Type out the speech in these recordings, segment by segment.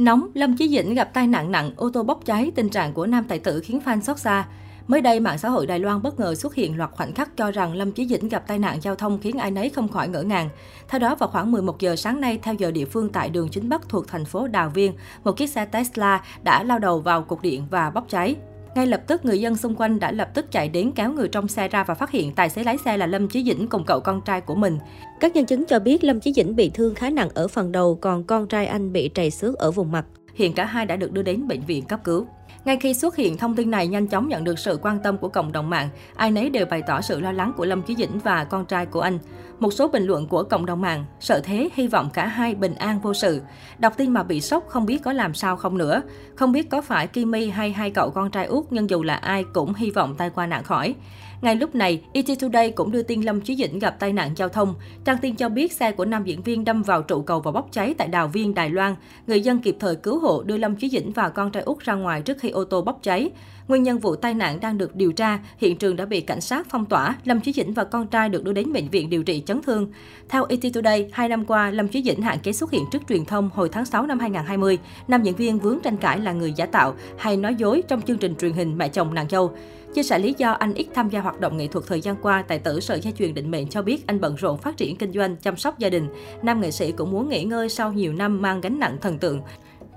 Nóng, Lâm Chí Dĩnh gặp tai nạn nặng, ô tô bốc cháy, tình trạng của nam tài tử khiến fan xót xa. Mới đây, mạng xã hội Đài Loan bất ngờ xuất hiện loạt khoảnh khắc cho rằng Lâm Chí Dĩnh gặp tai nạn giao thông khiến ai nấy không khỏi ngỡ ngàng. Theo đó, vào khoảng 11 giờ sáng nay, theo giờ địa phương tại đường chính Bắc thuộc thành phố Đào Viên, một chiếc xe Tesla đã lao đầu vào cục điện và bốc cháy. Ngay lập tức, người dân xung quanh đã lập tức chạy đến kéo người trong xe ra và phát hiện tài xế lái xe là Lâm Chí Dĩnh cùng cậu con trai của mình. Các nhân chứng cho biết Lâm Chí Dĩnh bị thương khá nặng ở phần đầu, còn con trai anh bị trầy xước ở vùng mặt. Hiện cả hai đã được đưa đến bệnh viện cấp cứu. Ngay khi xuất hiện thông tin này nhanh chóng nhận được sự quan tâm của cộng đồng mạng, ai nấy đều bày tỏ sự lo lắng của Lâm Chí Dĩnh và con trai của anh. Một số bình luận của cộng đồng mạng, sợ thế hy vọng cả hai bình an vô sự. Đọc tin mà bị sốc không biết có làm sao không nữa. Không biết có phải Kimi hay hai cậu con trai út nhưng dù là ai cũng hy vọng tai qua nạn khỏi. Ngay lúc này, ET Today cũng đưa tin Lâm Chí Dĩnh gặp tai nạn giao thông. Trang tin cho biết xe của nam diễn viên đâm vào trụ cầu và bốc cháy tại Đào Viên, Đài Loan. Người dân kịp thời cứu hộ đưa Lâm Chí Dĩnh và con trai út ra ngoài trước khi ô tô bốc cháy. Nguyên nhân vụ tai nạn đang được điều tra, hiện trường đã bị cảnh sát phong tỏa. Lâm Chí Dĩnh và con trai được đưa đến bệnh viện điều trị chấn thương. Theo ET Today, hai năm qua, Lâm Chí Dĩnh hạn chế xuất hiện trước truyền thông hồi tháng 6 năm 2020. Nam diễn viên vướng tranh cãi là người giả tạo hay nói dối trong chương trình truyền hình Mẹ chồng nàng dâu. Chia sẻ lý do anh ít tham gia hoạt động nghệ thuật thời gian qua, tài tử sở gia truyền định mệnh cho biết anh bận rộn phát triển kinh doanh, chăm sóc gia đình. Nam nghệ sĩ cũng muốn nghỉ ngơi sau nhiều năm mang gánh nặng thần tượng.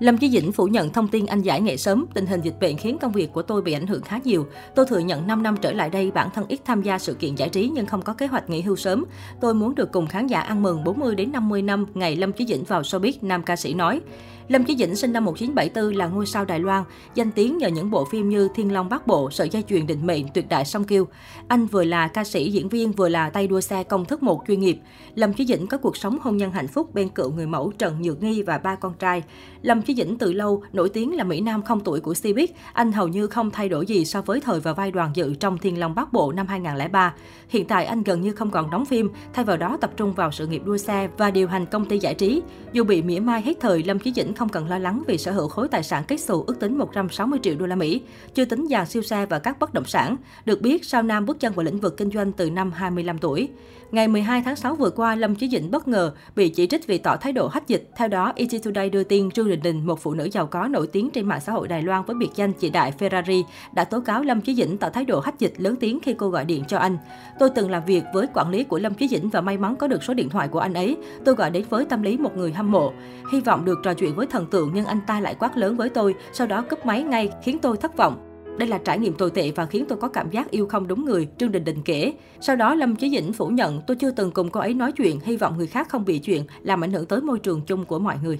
Lâm Chí Dĩnh phủ nhận thông tin anh giải nghệ sớm, tình hình dịch bệnh khiến công việc của tôi bị ảnh hưởng khá nhiều. Tôi thừa nhận 5 năm trở lại đây bản thân ít tham gia sự kiện giải trí nhưng không có kế hoạch nghỉ hưu sớm. Tôi muốn được cùng khán giả ăn mừng 40 đến 50 năm ngày Lâm Chí Dĩnh vào showbiz, nam ca sĩ nói. Lâm Chí Dĩnh sinh năm 1974 là ngôi sao Đài Loan, danh tiếng nhờ những bộ phim như Thiên Long Bát Bộ, Sợi dây chuyền định mệnh, Tuyệt đại song kiêu. Anh vừa là ca sĩ, diễn viên, vừa là tay đua xe công thức một chuyên nghiệp. Lâm Chí Dĩnh có cuộc sống hôn nhân hạnh phúc bên cựu người mẫu Trần Nhược Nghi và ba con trai. Lâm Chí Dĩnh từ lâu nổi tiếng là Mỹ Nam không tuổi của Cbiz. Anh hầu như không thay đổi gì so với thời vào vai đoàn dự trong Thiên Long Bát Bộ năm 2003. Hiện tại anh gần như không còn đóng phim, thay vào đó tập trung vào sự nghiệp đua xe và điều hành công ty giải trí. Dù bị mỉa mai hết thời, Lâm Chí Dĩnh không cần lo lắng vì sở hữu khối tài sản kết xù ước tính 160 triệu đô la Mỹ, chưa tính dàn siêu xe và các bất động sản. Được biết, Sao Nam bước chân vào lĩnh vực kinh doanh từ năm 25 tuổi. Ngày 12 tháng 6 vừa qua, Lâm Chí Dĩnh bất ngờ bị chỉ trích vì tỏ thái độ hách dịch. Theo đó, ET Today đưa tin Trương Đình Đình, một phụ nữ giàu có nổi tiếng trên mạng xã hội Đài Loan với biệt danh chị đại Ferrari, đã tố cáo Lâm Chí Dĩnh tỏ thái độ hách dịch lớn tiếng khi cô gọi điện cho anh. Tôi từng làm việc với quản lý của Lâm Chí Dĩnh và may mắn có được số điện thoại của anh ấy. Tôi gọi đến với tâm lý một người hâm mộ. Hy vọng được trò chuyện với thần tượng nhưng anh ta lại quát lớn với tôi, sau đó cúp máy ngay khiến tôi thất vọng. Đây là trải nghiệm tồi tệ và khiến tôi có cảm giác yêu không đúng người, Trương Đình Đình kể. Sau đó Lâm Chí Dĩnh phủ nhận tôi chưa từng cùng cô ấy nói chuyện, hy vọng người khác không bị chuyện, làm ảnh hưởng tới môi trường chung của mọi người.